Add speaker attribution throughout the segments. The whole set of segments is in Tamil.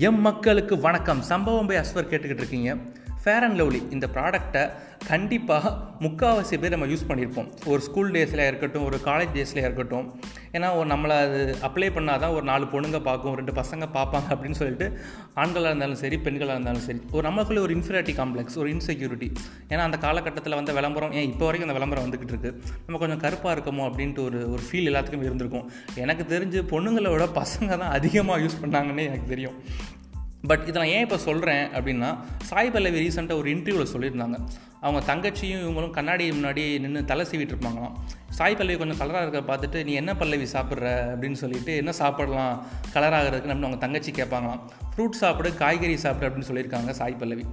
Speaker 1: எம் மக்களுக்கு வணக்கம். சம்பவம் பை அஸ்வர் கேட்டுக்கிட்டு இருக்கீங்க. ஃபேர் அண்ட் லவ்லி இந்த ப்ராடக்டை கண்டிப்பாக முக்கால்வாசி பேர் நம்ம யூஸ் பண்ணியிருப்போம் ஒரு ஸ்கூல் டேஸில் இருக்கட்டும் ஒரு காலேஜ் டேஸில் இருக்கட்டும். ஏன்னா ஒரு நம்மளை அது அப்ளை பண்ணால் தான் ஒரு நாலு பொண்ணுங்க பார்க்கும் ரெண்டு பசங்க பார்ப்பாங்க அப்படின்னு சொல்லிட்டு ஆண்களாக இருந்தாலும் சரி பெண்களாக இருந்தாலும் சரி ஒரு நம்மளுக்குள்ளே ஒரு இன்ஃபீரியாரிட்டி காம்ப்ளெக்ஸ் ஒரு இன்செக்யூரிட்டி ஏன்னா அந்த காலகட்டத்தில் வந்த விளம்பரம் ஏன் இப்போ வரைக்கும் அந்த விளம்பரம் வந்துக்கிட்டு இருக்குது நம்ம கொஞ்சம் கருப்பாக இருக்கமோ அப்படின்ட்டு ஒரு ஒரு ஃபீல் எல்லாத்துக்கும் இருந்திருக்கும். எனக்கு தெரிஞ்சு பொண்ணுங்களை விட பசங்க தான் அதிகமாக யூஸ் பண்ணாங்கன்னு எனக்கு தெரியும். பட் இதை நான் ஏன் இப்போ சொல்கிறேன் அப்படின்னா சாய் பல்லவி ரீசெண்டாக ஒரு இன்டர்வியூவில் சொல்லியிருந்தாங்க. அவங்க தங்கச்சியும் இவங்களும் கண்ணாடி முன்னாடி நின்று தலை சீவிட்டு இருப்பாங்களாம். சாய் பல்லவி கொஞ்சம் கலராக இருக்க பார்த்துட்டு நீ என்ன பல்லவி சாப்பிட்ற? அப்படின்னு சொல்லிட்டு என்ன சாப்பிடலாம்? கலராகிறதுக்கு அப்படின்னு அவங்க தங்கச்சி கேட்பாங்களாம். ஃப்ரூட் சாப்பிடு காய்கறி சாப்பிடு அப்படின்னு சொல்லியிருக்காங்க சாய் பல்லவி.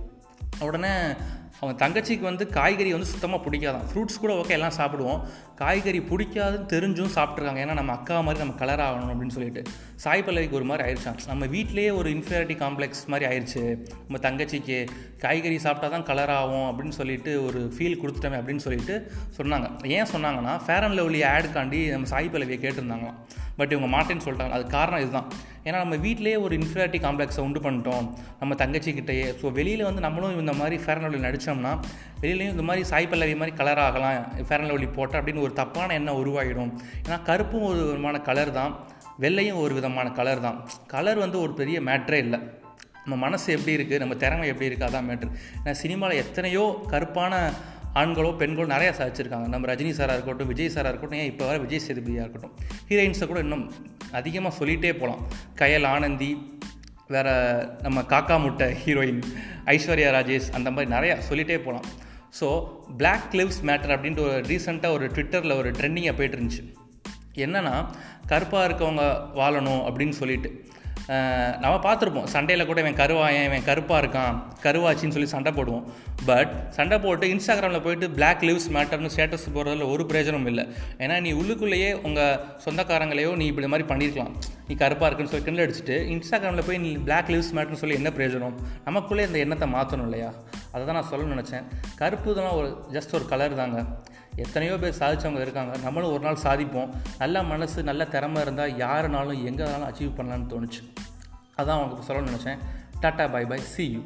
Speaker 1: உடனே அவங்க தங்கச்சிக்கு வந்து காய்கறி வந்து சுத்தமாக பிடிக்காதான். ஃப்ரூட்ஸ் கூட ஓகே எல்லாம் சாப்பிடுவோம். காய்கறி பிடிக்காதுன்னு தெரிஞ்சும் சாப்பிட்ருக்காங்க ஏன்னா நம்ம அக்கா மாதிரி நம்ம கலர் ஆகணும் அப்படின்னு சொல்லிட்டு. சாய் பல்லவிக்கு ஒரு மாதிரி ஆயிடுச்சான் நம்ம வீட்டிலேயே ஒரு இன்ஃபீரியாரிட்டி காம்ப்ளெக்ஸ் மாதிரி ஆயிடுச்சு நம்ம தங்கச்சிக்கு காய்கறி சாப்பிட்டா தான் கலர் ஆகும் அப்படின்னு சொல்லிட்டு ஒரு ஃபீல் கொடுத்துட்டோமே அப்படின்னு சொல்லிட்டு சொன்னாங்க. ஏன் சொன்னாங்கன்னா ஃபேர் அண்ட் லவ்லி ஆடுக்காண்டி நம்ம சாய் பல்லவியை கேட்டிருந்தாங்களாம். பட் இவங்க மாட்டேன்னு சொல்லிட்டாங்க. அது காரணம் இதுதான். ஏன்னா நம்ம வீட்டிலேயே ஒரு இன்ஃபீரியாரிட்டி காம்ப்ளெக்ஸை உண்டு பண்ணிட்டோம். நம்ம தங்கச்சிக்கிட்டேயே. ஸோ வெளியில் வந்து நம்மளும் இந்த மாதிரி ஃபேர் அண்ட் லவ்லி நடித்தோம்னா வெளியிலையும் இந்த மாதிரி சாய் பல்லவி மாதிரி கலர் ஆகலாம் ஃபேர் அண்ட் லவ்லி போட்டால் அப்படின்னு ஒரு தப்பான எண்ணம் உருவாகிடும் ஏன்னா கருப்பும் ஒரு விதமான கலர் தான் வெள்ளையும் ஒரு விதமான கலர் தான். கலர் வந்து ஒரு பெரிய மேட்ரே இல்லை. நம்ம மனசு எப்படி இருக்குது நம்ம திறமை எப்படி இருக்குது அதான் மேட்ரு ஏன்னா சினிமாவில் எத்தனையோ கருப்பான ஆண்களோ பெண்களோ நிறையா சாதிச்சிருக்காங்க. நம்ம ரஜினி சாராக இருக்கட்டும் விஜய் சாராக இருக்கட்டும் ஏன் இப்போ வர விஜய் சேதுபதியாக இருக்கட்டும். ஹீரோயின்ஸை கூட இன்னும் அதிகமாக சொல்லிகிட்டே போகலாம் கயல் ஆனந்தி வேறு நம்ம காக்கா முட்டை ஹீரோயின் ஐஸ்வர்யா ராஜேஷ் அந்த மாதிரி நிறையா சொல்லிகிட்டே போகலாம் ஸோ பிளாக் லிவ்ஸ் மேட்டர் அப்படின்ட்டு ஒரு ரீசெண்டாக ஒரு ட்விட்டரில் ஒரு ட்ரெண்டிங்காக போயிட்டு இருந்துச்சு. என்னென்னா கருப்பாக இருக்கவங்க வாழணும் அப்படின்னு சொல்லிட்டு. நம்ம பார்த்துருப்போம். சண்டையில் கூட இவன் கருவாயன் இவன் கருப்பாக இருக்கான் கருவாச்சின்னு சொல்லி சண்டை போடுவோம். பட் சண்டை போட்டு இன்ஸ்டாகிராமில் போயிட்டு பிளாக் லிவ்ஸ் மேட்டர்னு ஸ்டேட்டஸ் போடுறதுல ஒரு பிரயோஜனம் இல்லை. ஏன்னா நீ உள்ளுக்குள்ளேயே உங்கள் சொந்தக்காரங்களையோ நீ இப்படி மாதிரி பண்ணியிருக்கலாம். நீ கருப்பாக இருக்குன்னு சொல்லி கிண்டல் அடிச்சுட்டு இன்ஸ்டாகிராமில் போய் நீ பிளாக் லிவ்ஸ் மேட்டர்னு சொல்லி என்ன பிரயோஜனம்? நமக்குள்ளே இந்த எண்ணத்தை மாற்றணும் இல்லையா? அதை தான் நான் சொல்ல நினச்சேன். கருப்பு தான் ஒரு ஜஸ்ட் ஒரு கலர் தாங்க. எத்தனையோ பேர் சாதித்தவங்க இருக்காங்க. நம்மளும் ஒரு நாள் சாதிப்போம். நல்ல மனசு நல்ல திறமை இருந்தால் யாருனாலும் எங்கே வேணாலும் அச்சீவ் பண்ணலான்னு தோணுச்சு. அதான் அவங்களுக்கு சொல்ல நினச்சேன். Tata bye bye see you